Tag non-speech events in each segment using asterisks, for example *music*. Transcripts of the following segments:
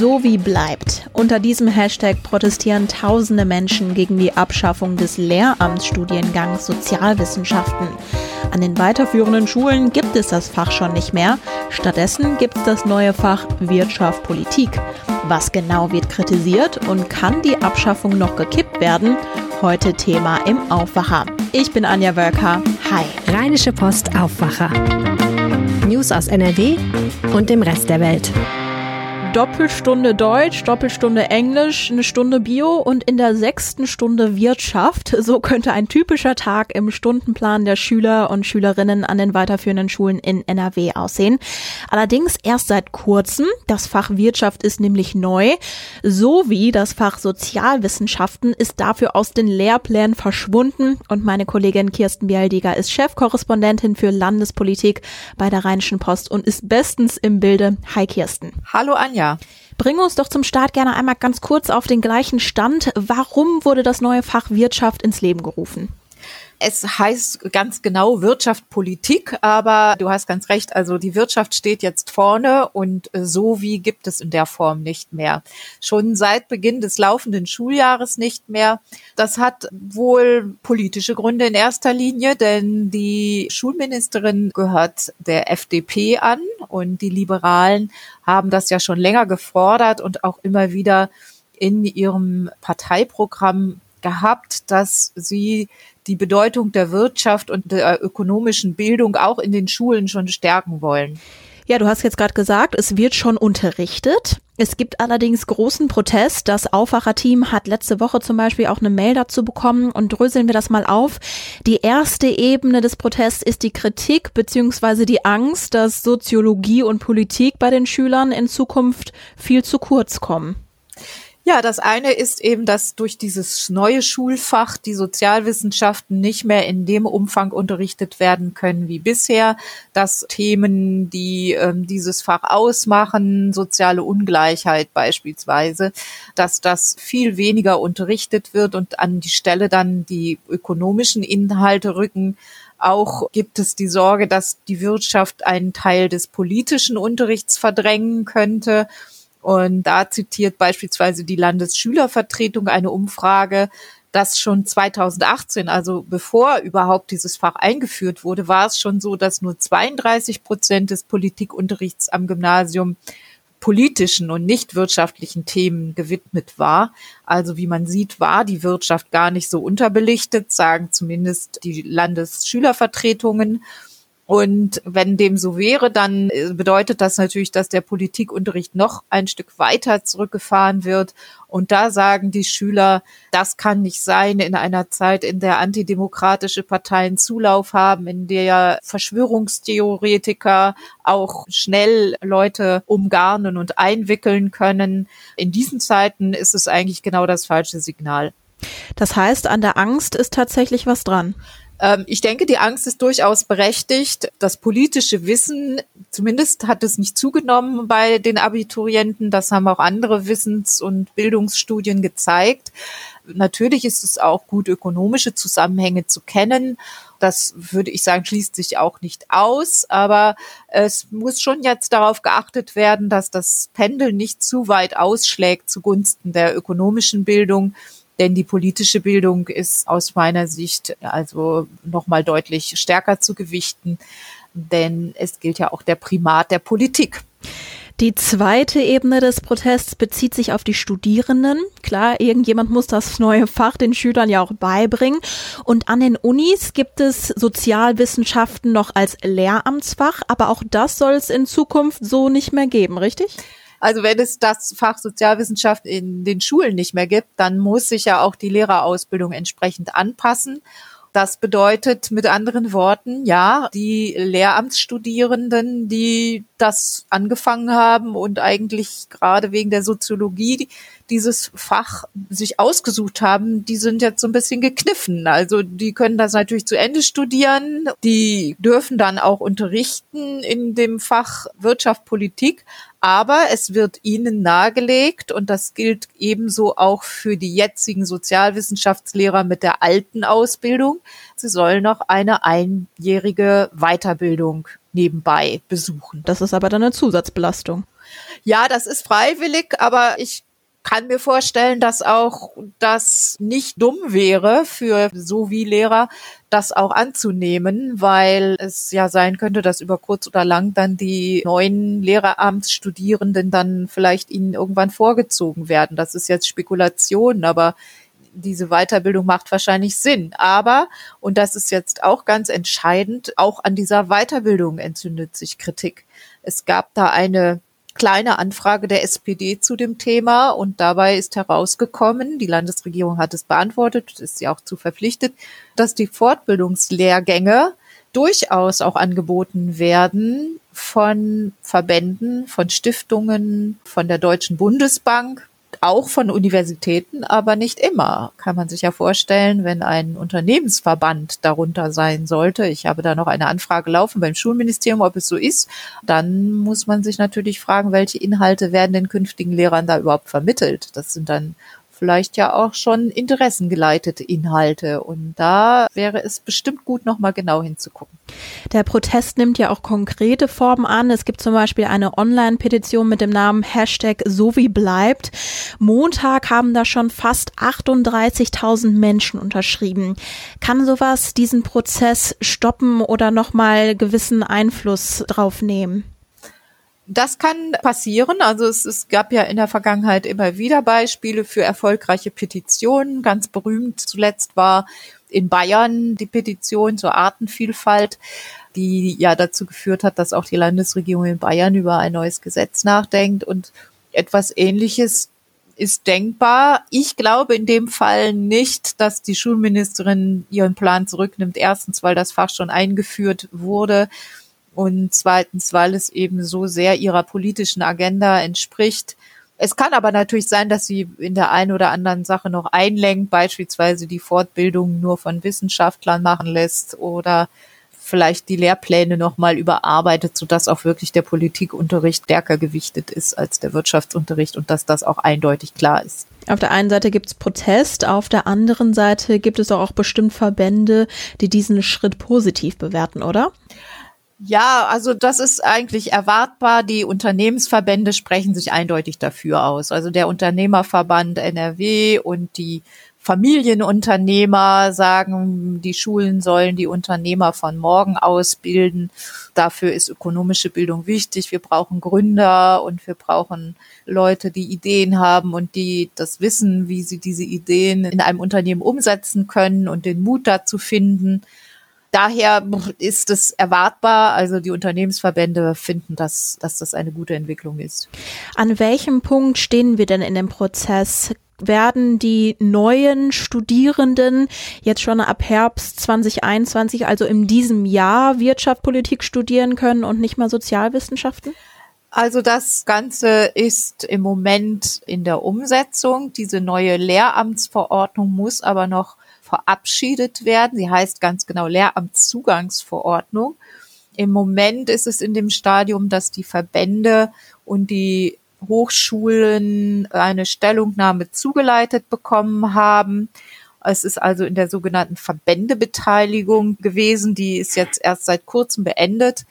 So wie bleibt. Unter diesem Hashtag protestieren tausende Menschen gegen die Abschaffung des Lehramtsstudiengangs Sozialwissenschaften. An den weiterführenden Schulen gibt es das Fach schon nicht mehr. Stattdessen gibt es das neue Fach Wirtschaft Politik. Was genau wird kritisiert und kann die Abschaffung noch gekippt werden? Heute Thema im Aufwacher. Ich bin Anja Wölker. Hi. Rheinische Post Aufwacher. News aus NRW und dem Rest der Welt. Doppelstunde Deutsch, Doppelstunde Englisch, eine Stunde Bio und in der sechsten Stunde Wirtschaft. *laughs* So könnte ein typischer Tag im Stundenplan der Schüler und Schülerinnen an den weiterführenden Schulen in NRW aussehen. Allerdings erst seit kurzem. Das Fach Wirtschaft ist nämlich neu, sowie das Fach Sozialwissenschaften ist dafür aus den Lehrplänen verschwunden und meine Kollegin Kirsten Bialdiger ist Chefkorrespondentin für Landespolitik bei der Rheinischen Post und ist bestens im Bilde. Hi Kirsten. Hallo Anja. Ja. Bring uns doch zum Start gerne einmal ganz kurz auf den gleichen Stand. Warum wurde das neue Fach Wirtschaft ins Leben gerufen? Es heißt ganz genau Wirtschaft, Politik, aber du hast ganz recht, also die Wirtschaft steht jetzt vorne und so wie gibt es in der Form nicht mehr. Schon seit Beginn des laufenden Schuljahres nicht mehr. Das hat wohl politische Gründe in erster Linie, denn die Schulministerin gehört der FDP an und die Liberalen haben das ja schon länger gefordert und auch immer wieder in ihrem Parteiprogramm gehabt, dass sie die Bedeutung der Wirtschaft und der ökonomischen Bildung auch in den Schulen schon stärken wollen. Ja, du hast jetzt gerade gesagt, es wird schon unterrichtet. Es gibt allerdings großen Protest. Das Aufwacherteam hat letzte Woche zum Beispiel auch eine Mail dazu bekommen und dröseln wir das mal auf. Die erste Ebene des Protests ist die Kritik bzw. die Angst, dass Soziologie und Politik bei den Schülern in Zukunft viel zu kurz kommen. Ja, das eine ist eben, dass durch dieses neue Schulfach die Sozialwissenschaften nicht mehr in dem Umfang unterrichtet werden können wie bisher, dass Themen, die ähm, dieses Fach ausmachen, soziale Ungleichheit beispielsweise, dass das viel weniger unterrichtet wird und an die Stelle dann die ökonomischen Inhalte rücken. Auch gibt es die Sorge, dass die Wirtschaft einen Teil des politischen Unterrichts verdrängen könnte. Und da zitiert beispielsweise die Landesschülervertretung eine Umfrage, dass schon 2018, also bevor überhaupt dieses Fach eingeführt wurde, war es schon so, dass nur 32 Prozent des Politikunterrichts am Gymnasium politischen und nicht wirtschaftlichen Themen gewidmet war. Also wie man sieht, war die Wirtschaft gar nicht so unterbelichtet, sagen zumindest die Landesschülervertretungen. Und wenn dem so wäre, dann äh, bedeutet das natürlich, dass der Politikunterricht noch ein Stück weiter zurückgefahren wird. Und da sagen die Schüler, das kann nicht sein in einer Zeit, in der antidemokratische Parteien Zulauf haben, in der Verschwörungstheoretiker auch schnell Leute umgarnen und einwickeln können. In diesen Zeiten ist es eigentlich genau das falsche Signal. Das heißt, an der Angst ist tatsächlich was dran. Ähm, ich denke, die Angst ist durchaus berechtigt. Das politische Wissen, zumindest hat es nicht zugenommen bei den Abiturienten. Das haben auch andere Wissens- und Bildungsstudien gezeigt. Natürlich ist es auch gut, ökonomische Zusammenhänge zu kennen. Das würde ich sagen, schließt sich auch nicht aus. Aber es muss schon jetzt darauf geachtet werden, dass das Pendel nicht zu weit ausschlägt zugunsten der ökonomischen Bildung denn die politische Bildung ist aus meiner Sicht also nochmal deutlich stärker zu gewichten, denn es gilt ja auch der Primat der Politik. Die zweite Ebene des Protests bezieht sich auf die Studierenden. Klar, irgendjemand muss das neue Fach den Schülern ja auch beibringen. Und an den Unis gibt es Sozialwissenschaften noch als Lehramtsfach, aber auch das soll es in Zukunft so nicht mehr geben, richtig? Also wenn es das Fach Sozialwissenschaft in den Schulen nicht mehr gibt, dann muss sich ja auch die Lehrerausbildung entsprechend anpassen. Das bedeutet mit anderen Worten, ja, die Lehramtsstudierenden, die das angefangen haben und eigentlich gerade wegen der Soziologie dieses Fach sich ausgesucht haben, die sind jetzt so ein bisschen gekniffen. Also die können das natürlich zu Ende studieren, die dürfen dann auch unterrichten in dem Fach Wirtschaft, Politik, aber es wird ihnen nahegelegt, und das gilt ebenso auch für die jetzigen Sozialwissenschaftslehrer mit der alten Ausbildung, sie sollen noch eine einjährige Weiterbildung nebenbei besuchen. Das ist aber dann eine Zusatzbelastung. Ja, das ist freiwillig, aber ich kann mir vorstellen, dass auch das nicht dumm wäre für so wie Lehrer, das auch anzunehmen, weil es ja sein könnte, dass über kurz oder lang dann die neuen Lehreramtsstudierenden dann vielleicht ihnen irgendwann vorgezogen werden. Das ist jetzt Spekulation, aber diese Weiterbildung macht wahrscheinlich Sinn. Aber, und das ist jetzt auch ganz entscheidend, auch an dieser Weiterbildung entzündet sich Kritik. Es gab da eine kleine Anfrage der SPD zu dem Thema und dabei ist herausgekommen, die Landesregierung hat es beantwortet, ist sie auch zu verpflichtet, dass die Fortbildungslehrgänge durchaus auch angeboten werden von Verbänden, von Stiftungen, von der Deutschen Bundesbank, auch von Universitäten, aber nicht immer. Kann man sich ja vorstellen, wenn ein Unternehmensverband darunter sein sollte. Ich habe da noch eine Anfrage laufen beim Schulministerium, ob es so ist. Dann muss man sich natürlich fragen, welche Inhalte werden den künftigen Lehrern da überhaupt vermittelt. Das sind dann vielleicht ja auch schon interessengeleitete Inhalte. Und da wäre es bestimmt gut, nochmal genau hinzugucken. Der Protest nimmt ja auch konkrete Formen an. Es gibt zum Beispiel eine Online-Petition mit dem Namen Hashtag so wie bleibt. Montag haben da schon fast 38.000 Menschen unterschrieben. Kann sowas diesen Prozess stoppen oder nochmal gewissen Einfluss drauf nehmen? Das kann passieren. Also es, es gab ja in der Vergangenheit immer wieder Beispiele für erfolgreiche Petitionen. Ganz berühmt zuletzt war in Bayern die Petition zur Artenvielfalt, die ja dazu geführt hat, dass auch die Landesregierung in Bayern über ein neues Gesetz nachdenkt und etwas Ähnliches ist denkbar. Ich glaube in dem Fall nicht, dass die Schulministerin ihren Plan zurücknimmt. Erstens, weil das Fach schon eingeführt wurde und zweitens, weil es eben so sehr ihrer politischen Agenda entspricht. Es kann aber natürlich sein, dass sie in der einen oder anderen Sache noch einlenkt, beispielsweise die Fortbildung nur von Wissenschaftlern machen lässt oder vielleicht die Lehrpläne nochmal überarbeitet, sodass auch wirklich der Politikunterricht stärker gewichtet ist als der Wirtschaftsunterricht und dass das auch eindeutig klar ist. Auf der einen Seite gibt es Protest, auf der anderen Seite gibt es auch bestimmt Verbände, die diesen Schritt positiv bewerten, oder? Ja, also das ist eigentlich erwartbar. Die Unternehmensverbände sprechen sich eindeutig dafür aus. Also der Unternehmerverband NRW und die Familienunternehmer sagen, die Schulen sollen die Unternehmer von morgen ausbilden. Dafür ist ökonomische Bildung wichtig. Wir brauchen Gründer und wir brauchen Leute, die Ideen haben und die das wissen, wie sie diese Ideen in einem Unternehmen umsetzen können und den Mut dazu finden. Daher ist es erwartbar, also die Unternehmensverbände finden, dass, dass das eine gute Entwicklung ist. An welchem Punkt stehen wir denn in dem Prozess? Werden die neuen Studierenden jetzt schon ab Herbst 2021, also in diesem Jahr, Wirtschaft, Politik studieren können und nicht mal Sozialwissenschaften? Also das Ganze ist im Moment in der Umsetzung. Diese neue Lehramtsverordnung muss aber noch verabschiedet werden. Sie heißt ganz genau Lehramtszugangsverordnung. Im Moment ist es in dem Stadium, dass die Verbände und die Hochschulen eine Stellungnahme zugeleitet bekommen haben. Es ist also in der sogenannten Verbändebeteiligung gewesen. Die ist jetzt erst seit kurzem beendet.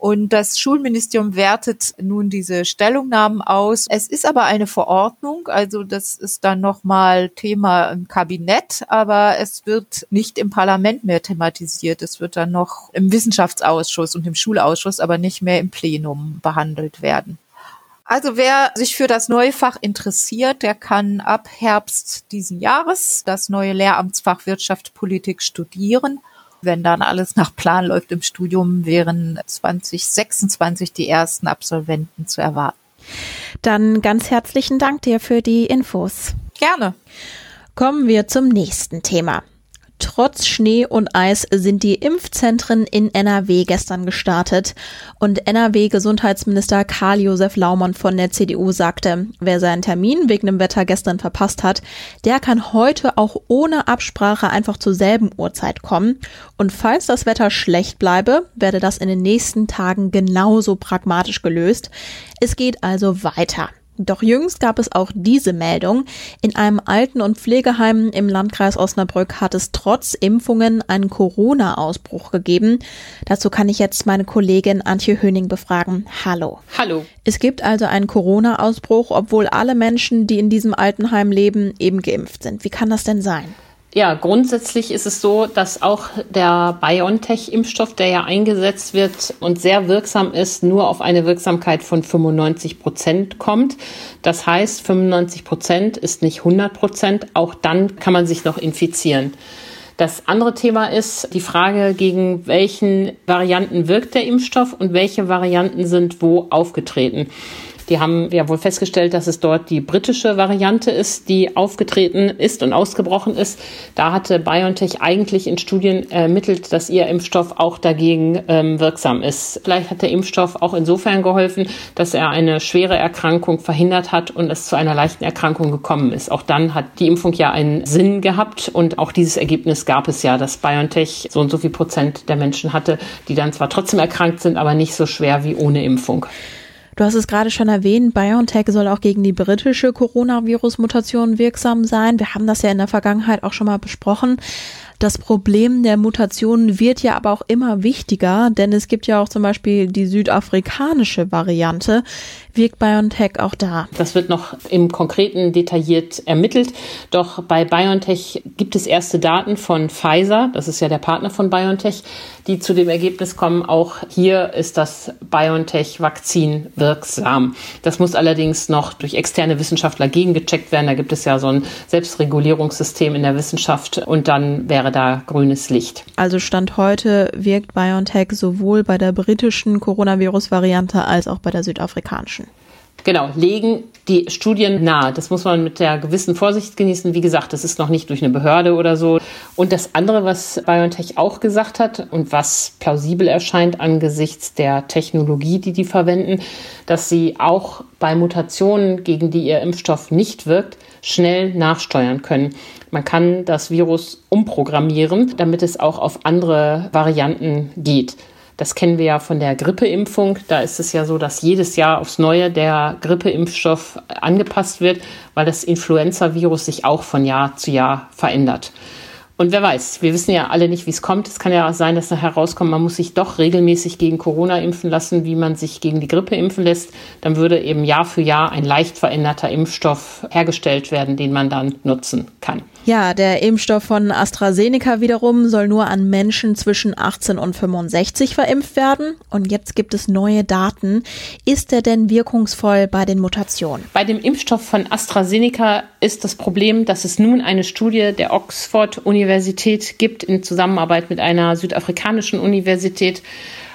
Und das Schulministerium wertet nun diese Stellungnahmen aus. Es ist aber eine Verordnung, also das ist dann nochmal Thema im Kabinett, aber es wird nicht im Parlament mehr thematisiert. Es wird dann noch im Wissenschaftsausschuss und im Schulausschuss, aber nicht mehr im Plenum behandelt werden. Also wer sich für das neue Fach interessiert, der kann ab Herbst diesen Jahres das neue Lehramtsfach Wirtschaft Politik studieren. Wenn dann alles nach Plan läuft im Studium, wären 2026 die ersten Absolventen zu erwarten. Dann ganz herzlichen Dank dir für die Infos. Gerne. Kommen wir zum nächsten Thema. Trotz Schnee und Eis sind die Impfzentren in NRW gestern gestartet. Und NRW-Gesundheitsminister Karl-Josef Laumann von der CDU sagte, wer seinen Termin wegen dem Wetter gestern verpasst hat, der kann heute auch ohne Absprache einfach zur selben Uhrzeit kommen. Und falls das Wetter schlecht bleibe, werde das in den nächsten Tagen genauso pragmatisch gelöst. Es geht also weiter. Doch jüngst gab es auch diese Meldung. In einem Alten- und Pflegeheim im Landkreis Osnabrück hat es trotz Impfungen einen Corona-Ausbruch gegeben. Dazu kann ich jetzt meine Kollegin Antje Höning befragen. Hallo. Hallo. Es gibt also einen Corona-Ausbruch, obwohl alle Menschen, die in diesem Altenheim leben, eben geimpft sind. Wie kann das denn sein? Ja, grundsätzlich ist es so, dass auch der BioNTech-Impfstoff, der ja eingesetzt wird und sehr wirksam ist, nur auf eine Wirksamkeit von 95 Prozent kommt. Das heißt, 95 Prozent ist nicht 100 Prozent. Auch dann kann man sich noch infizieren. Das andere Thema ist die Frage, gegen welchen Varianten wirkt der Impfstoff und welche Varianten sind wo aufgetreten. Die haben ja wohl festgestellt, dass es dort die britische Variante ist, die aufgetreten ist und ausgebrochen ist. Da hatte BioNTech eigentlich in Studien ermittelt, dass ihr Impfstoff auch dagegen ähm, wirksam ist. Vielleicht hat der Impfstoff auch insofern geholfen, dass er eine schwere Erkrankung verhindert hat und es zu einer leichten Erkrankung gekommen ist. Auch dann hat die Impfung ja einen Sinn gehabt und auch dieses Ergebnis gab es ja, dass BioNTech so und so viel Prozent der Menschen hatte, die dann zwar trotzdem erkrankt sind, aber nicht so schwer wie ohne Impfung. Du hast es gerade schon erwähnt, BioNTech soll auch gegen die britische Coronavirus-Mutation wirksam sein. Wir haben das ja in der Vergangenheit auch schon mal besprochen. Das Problem der Mutationen wird ja aber auch immer wichtiger, denn es gibt ja auch zum Beispiel die südafrikanische Variante. Wirkt BioNTech auch da? Das wird noch im Konkreten detailliert ermittelt. Doch bei BioNTech gibt es erste Daten von Pfizer, das ist ja der Partner von BioNTech, die zu dem Ergebnis kommen, auch hier ist das BioNTech-Vakzin wirksam. Das muss allerdings noch durch externe Wissenschaftler gegengecheckt werden. Da gibt es ja so ein Selbstregulierungssystem in der Wissenschaft und dann wäre da grünes Licht. Also Stand heute wirkt BioNTech sowohl bei der britischen Coronavirus-Variante als auch bei der südafrikanischen. Genau, legen die Studien nahe. Das muss man mit der gewissen Vorsicht genießen. Wie gesagt, das ist noch nicht durch eine Behörde oder so. Und das andere, was BioNTech auch gesagt hat und was plausibel erscheint angesichts der Technologie, die die verwenden, dass sie auch bei Mutationen, gegen die ihr Impfstoff nicht wirkt, schnell nachsteuern können. Man kann das Virus umprogrammieren, damit es auch auf andere Varianten geht. Das kennen wir ja von der Grippeimpfung. Da ist es ja so, dass jedes Jahr aufs Neue der Grippeimpfstoff angepasst wird, weil das Influenza-Virus sich auch von Jahr zu Jahr verändert. Und wer weiß, wir wissen ja alle nicht, wie es kommt. Es kann ja auch sein, dass nachher rauskommt, man muss sich doch regelmäßig gegen Corona impfen lassen, wie man sich gegen die Grippe impfen lässt. Dann würde eben Jahr für Jahr ein leicht veränderter Impfstoff hergestellt werden, den man dann nutzen kann. Ja, der Impfstoff von AstraZeneca wiederum soll nur an Menschen zwischen 18 und 65 verimpft werden. Und jetzt gibt es neue Daten. Ist er denn wirkungsvoll bei den Mutationen? Bei dem Impfstoff von AstraZeneca ist das Problem, dass es nun eine Studie der Oxford-Universität gibt in Zusammenarbeit mit einer südafrikanischen Universität,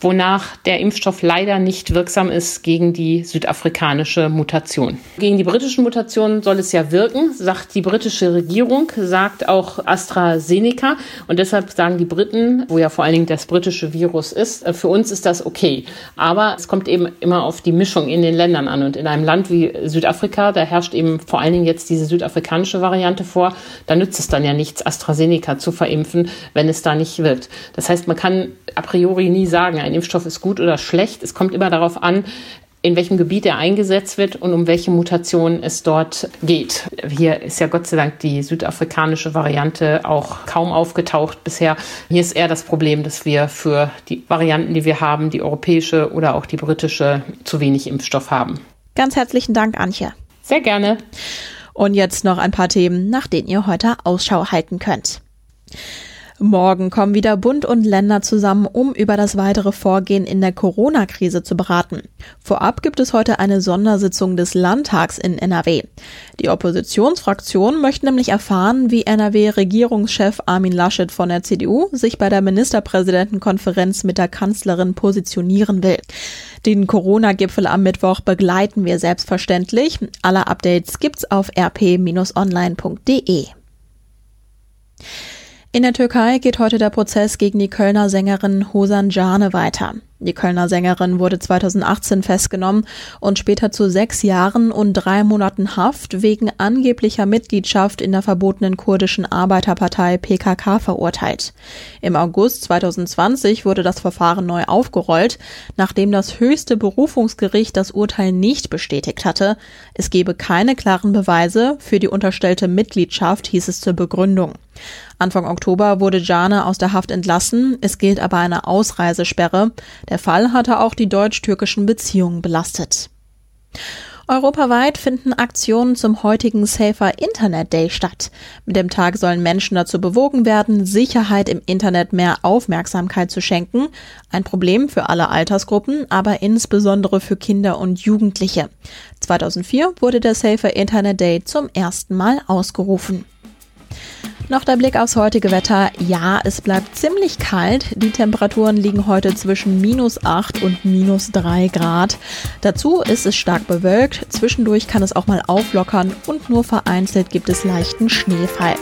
wonach der Impfstoff leider nicht wirksam ist gegen die südafrikanische Mutation. Gegen die britischen Mutationen soll es ja wirken, sagt die britische Regierung, sagt auch AstraZeneca. Und deshalb sagen die Briten, wo ja vor allen Dingen das britische Virus ist, äh, für uns ist das okay. Aber es kommt eben immer auf die Mischung in den Ländern an. Und in einem Land wie Südafrika, da herrscht eben vor allen Dingen jetzt diese südafrikanische Variante vor, da nützt es dann ja nichts, AstraZeneca zu verimpfen, wenn es da nicht wirkt. Das heißt, man kann a priori nie sagen, ein Impfstoff ist gut oder schlecht. Es kommt immer darauf an, in welchem Gebiet er eingesetzt wird und um welche Mutation es dort geht. Hier ist ja Gott sei Dank die südafrikanische Variante auch kaum aufgetaucht bisher. Hier ist eher das Problem, dass wir für die Varianten, die wir haben, die europäische oder auch die britische, zu wenig Impfstoff haben. Ganz herzlichen Dank, Antje. Sehr gerne. Und jetzt noch ein paar Themen, nach denen ihr heute Ausschau halten könnt. Morgen kommen wieder Bund und Länder zusammen, um über das weitere Vorgehen in der Corona-Krise zu beraten. Vorab gibt es heute eine Sondersitzung des Landtags in NRW. Die Oppositionsfraktion möchte nämlich erfahren, wie NRW-Regierungschef Armin Laschet von der CDU sich bei der Ministerpräsidentenkonferenz mit der Kanzlerin positionieren will. Den Corona-Gipfel am Mittwoch begleiten wir selbstverständlich. Alle Updates gibt's auf rp-online.de. In der Türkei geht heute der Prozess gegen die Kölner Sängerin Hosan Jane weiter. Die Kölner Sängerin wurde 2018 festgenommen und später zu sechs Jahren und drei Monaten Haft wegen angeblicher Mitgliedschaft in der verbotenen kurdischen Arbeiterpartei PKK verurteilt. Im August 2020 wurde das Verfahren neu aufgerollt, nachdem das höchste Berufungsgericht das Urteil nicht bestätigt hatte. Es gebe keine klaren Beweise für die unterstellte Mitgliedschaft, hieß es zur Begründung. Anfang Oktober wurde Jane aus der Haft entlassen. Es gilt aber eine Ausreisesperre. Der Fall hatte auch die deutsch-türkischen Beziehungen belastet. Europaweit finden Aktionen zum heutigen Safer Internet Day statt. Mit dem Tag sollen Menschen dazu bewogen werden, Sicherheit im Internet mehr Aufmerksamkeit zu schenken. Ein Problem für alle Altersgruppen, aber insbesondere für Kinder und Jugendliche. 2004 wurde der Safer Internet Day zum ersten Mal ausgerufen. Noch der Blick aufs heutige Wetter. Ja, es bleibt ziemlich kalt. Die Temperaturen liegen heute zwischen minus 8 und minus 3 Grad. Dazu ist es stark bewölkt. Zwischendurch kann es auch mal auflockern und nur vereinzelt gibt es leichten Schneefall.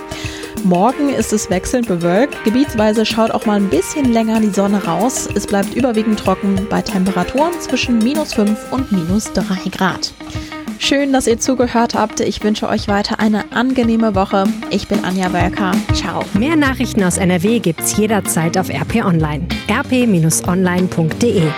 Morgen ist es wechselnd bewölkt. Gebietsweise schaut auch mal ein bisschen länger die Sonne raus. Es bleibt überwiegend trocken bei Temperaturen zwischen minus 5 und minus 3 Grad. Schön, dass ihr zugehört habt. Ich wünsche euch weiter eine angenehme Woche. Ich bin Anja Wölker. Ciao. Mehr Nachrichten aus NRW gibt's jederzeit auf RP Online. rp-online.de